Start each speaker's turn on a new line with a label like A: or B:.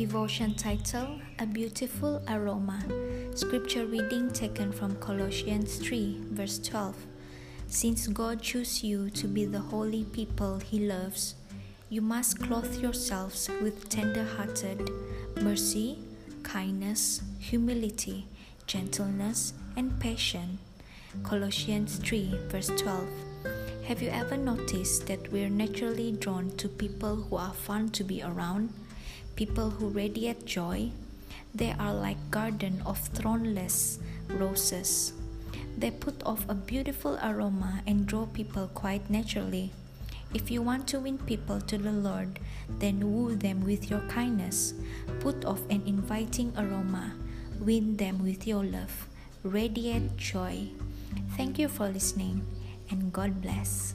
A: Devotion title A Beautiful Aroma. Scripture reading taken from Colossians 3, verse 12. Since God chose you to be the holy people He loves, you must clothe yourselves with tender hearted mercy, kindness, humility, gentleness, and patience. Colossians 3, verse 12. Have you ever noticed that we're naturally drawn to people who are fun to be around? People who radiate joy? They are like garden of thornless roses. They put off a beautiful aroma and draw people quite naturally. If you want to win people to the Lord, then woo them with your kindness. Put off an inviting aroma. Win them with your love. Radiate joy. Thank you for listening and God bless.